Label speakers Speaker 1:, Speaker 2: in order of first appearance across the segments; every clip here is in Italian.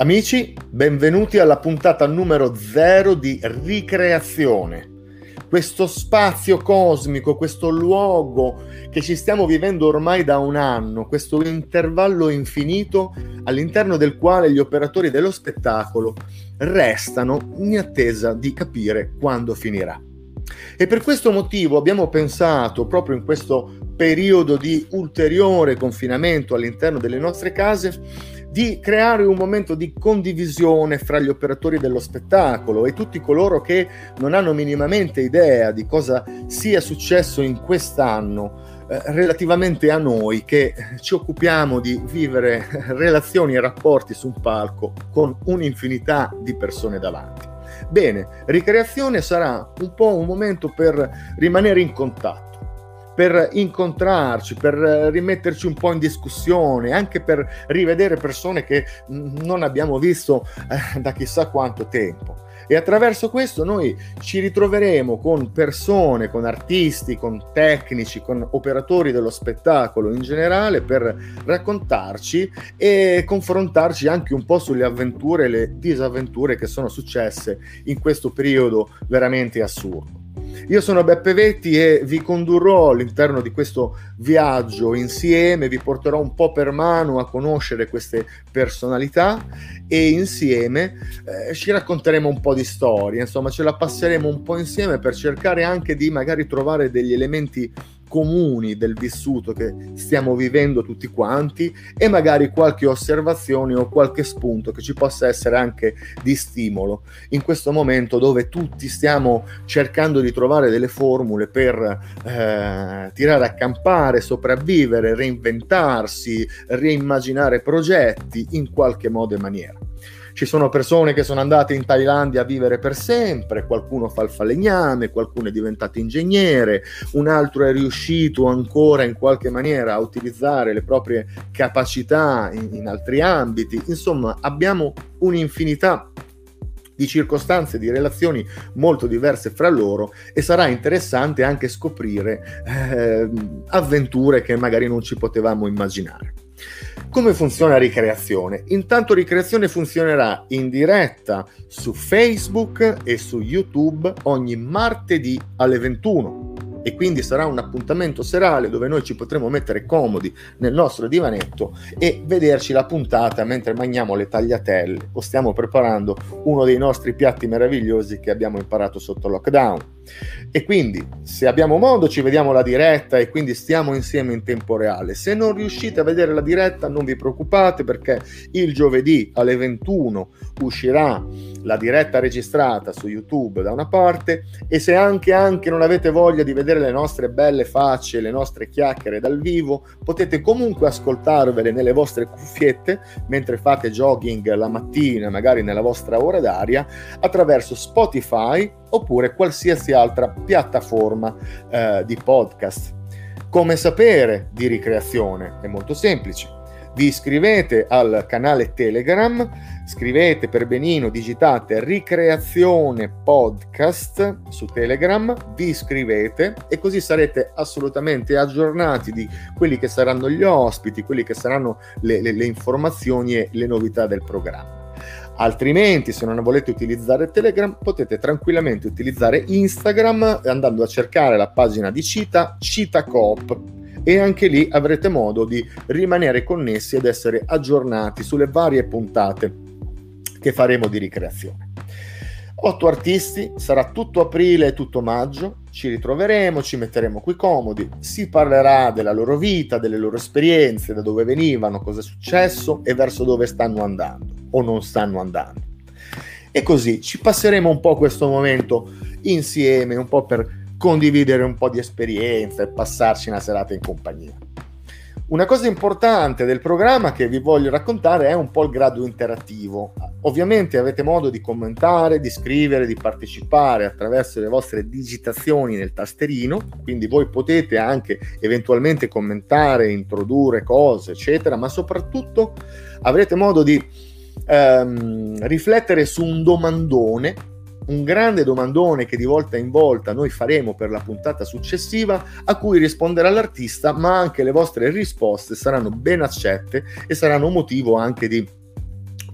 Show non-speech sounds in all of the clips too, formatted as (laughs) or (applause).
Speaker 1: Amici, benvenuti alla puntata numero 0 di Ricreazione. Questo spazio cosmico, questo luogo che ci stiamo vivendo ormai da un anno, questo intervallo infinito all'interno del quale gli operatori dello spettacolo restano in attesa di capire quando finirà. E per questo motivo abbiamo pensato, proprio in questo periodo di ulteriore confinamento all'interno delle nostre case, di creare un momento di condivisione fra gli operatori dello spettacolo e tutti coloro che non hanno minimamente idea di cosa sia successo in quest'anno eh, relativamente a noi che ci occupiamo di vivere (laughs) relazioni e rapporti su un palco con un'infinità di persone davanti. Bene, ricreazione sarà un po' un momento per rimanere in contatto per incontrarci, per rimetterci un po' in discussione, anche per rivedere persone che non abbiamo visto eh, da chissà quanto tempo. E attraverso questo noi ci ritroveremo con persone, con artisti, con tecnici, con operatori dello spettacolo in generale per raccontarci e confrontarci anche un po' sulle avventure e le disavventure che sono successe in questo periodo veramente assurdo. Io sono Beppe Vetti e vi condurrò all'interno di questo viaggio insieme, vi porterò un po' per mano a conoscere queste personalità e insieme eh, ci racconteremo un po' di storie, insomma ce la passeremo un po' insieme per cercare anche di magari trovare degli elementi comuni del vissuto che stiamo vivendo tutti quanti e magari qualche osservazione o qualche spunto che ci possa essere anche di stimolo in questo momento dove tutti stiamo cercando di trovare delle formule per eh, tirare a campare, sopravvivere, reinventarsi, reimmaginare progetti in qualche modo e maniera. Ci sono persone che sono andate in Thailandia a vivere per sempre, qualcuno fa il falegname, qualcuno è diventato ingegnere, un altro è riuscito ancora in qualche maniera a utilizzare le proprie capacità in, in altri ambiti. Insomma, abbiamo un'infinità di circostanze, di relazioni molto diverse fra loro e sarà interessante anche scoprire eh, avventure che magari non ci potevamo immaginare. Come funziona Ricreazione? Intanto Ricreazione funzionerà in diretta su Facebook e su YouTube ogni martedì alle 21 e quindi sarà un appuntamento serale dove noi ci potremo mettere comodi nel nostro divanetto e vederci la puntata mentre mangiamo le tagliatelle o stiamo preparando uno dei nostri piatti meravigliosi che abbiamo imparato sotto lockdown. E quindi, se abbiamo modo, ci vediamo la diretta e quindi stiamo insieme in tempo reale. Se non riuscite a vedere la diretta, non vi preoccupate perché il giovedì alle 21 uscirà la diretta registrata su YouTube da una parte e se anche, anche non avete voglia di vedere le nostre belle facce, le nostre chiacchiere dal vivo, potete comunque ascoltarvele nelle vostre cuffiette mentre fate jogging la mattina, magari nella vostra ora d'aria, attraverso Spotify oppure qualsiasi altra piattaforma eh, di podcast. Come sapere di ricreazione? È molto semplice. Vi iscrivete al canale Telegram, scrivete per benino, digitate ricreazione podcast su Telegram, vi iscrivete e così sarete assolutamente aggiornati di quelli che saranno gli ospiti, quelli che saranno le, le, le informazioni e le novità del programma. Altrimenti, se non volete utilizzare Telegram, potete tranquillamente utilizzare Instagram andando a cercare la pagina di Cita, Cita Coop e anche lì avrete modo di rimanere connessi ed essere aggiornati sulle varie puntate che faremo di ricreazione. Otto artisti, sarà tutto aprile e tutto maggio, ci ritroveremo, ci metteremo qui comodi, si parlerà della loro vita, delle loro esperienze, da dove venivano, cosa è successo e verso dove stanno andando o non stanno andando. E così ci passeremo un po' questo momento insieme, un po' per condividere un po' di esperienza e passarci una serata in compagnia. Una cosa importante del programma che vi voglio raccontare è un po' il grado interattivo. Ovviamente avete modo di commentare, di scrivere, di partecipare attraverso le vostre digitazioni nel tasterino, quindi voi potete anche eventualmente commentare, introdurre cose, eccetera, ma soprattutto avrete modo di ehm, riflettere su un domandone un grande domandone che di volta in volta noi faremo per la puntata successiva a cui risponderà l'artista, ma anche le vostre risposte saranno ben accette e saranno motivo anche di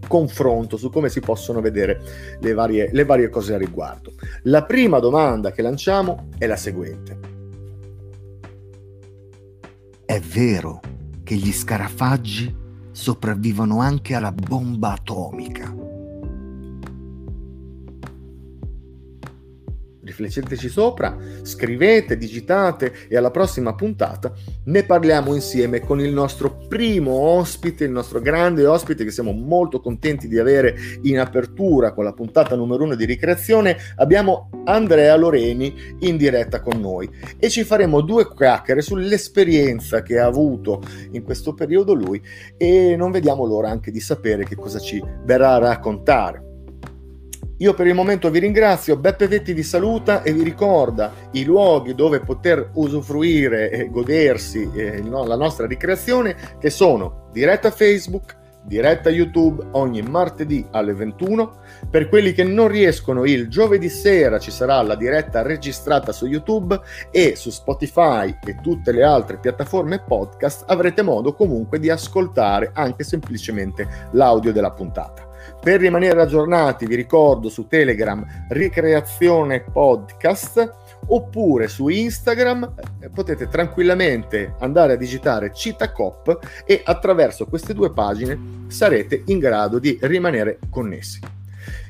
Speaker 1: confronto su come si possono vedere le varie, le varie cose a riguardo. La prima domanda che lanciamo è la seguente.
Speaker 2: È vero che gli scarafaggi sopravvivono anche alla bomba atomica?
Speaker 1: Rifletteteci sopra, scrivete, digitate e alla prossima puntata ne parliamo insieme con il nostro primo ospite, il nostro grande ospite che siamo molto contenti di avere in apertura con la puntata numero uno di ricreazione. Abbiamo Andrea Loreni in diretta con noi e ci faremo due chiacchiere sull'esperienza che ha avuto in questo periodo lui e non vediamo l'ora anche di sapere che cosa ci verrà a raccontare. Io per il momento vi ringrazio, Beppe Vetti vi saluta e vi ricorda i luoghi dove poter usufruire e godersi eh, la nostra ricreazione che sono diretta Facebook, diretta YouTube ogni martedì alle 21. Per quelli che non riescono, il giovedì sera ci sarà la diretta registrata su YouTube e su Spotify e tutte le altre piattaforme podcast avrete modo comunque di ascoltare anche semplicemente l'audio della puntata. Per rimanere aggiornati vi ricordo su Telegram Ricreazione Podcast oppure su Instagram eh, potete tranquillamente andare a digitare Citacop e attraverso queste due pagine sarete in grado di rimanere connessi.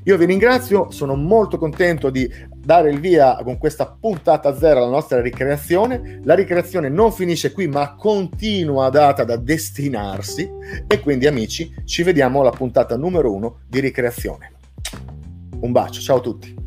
Speaker 1: Io vi ringrazio, sono molto contento di dare il via con questa puntata zero alla nostra ricreazione. La ricreazione non finisce qui, ma continua data da destinarsi. E quindi, amici, ci vediamo alla puntata numero uno di ricreazione. Un bacio, ciao a tutti.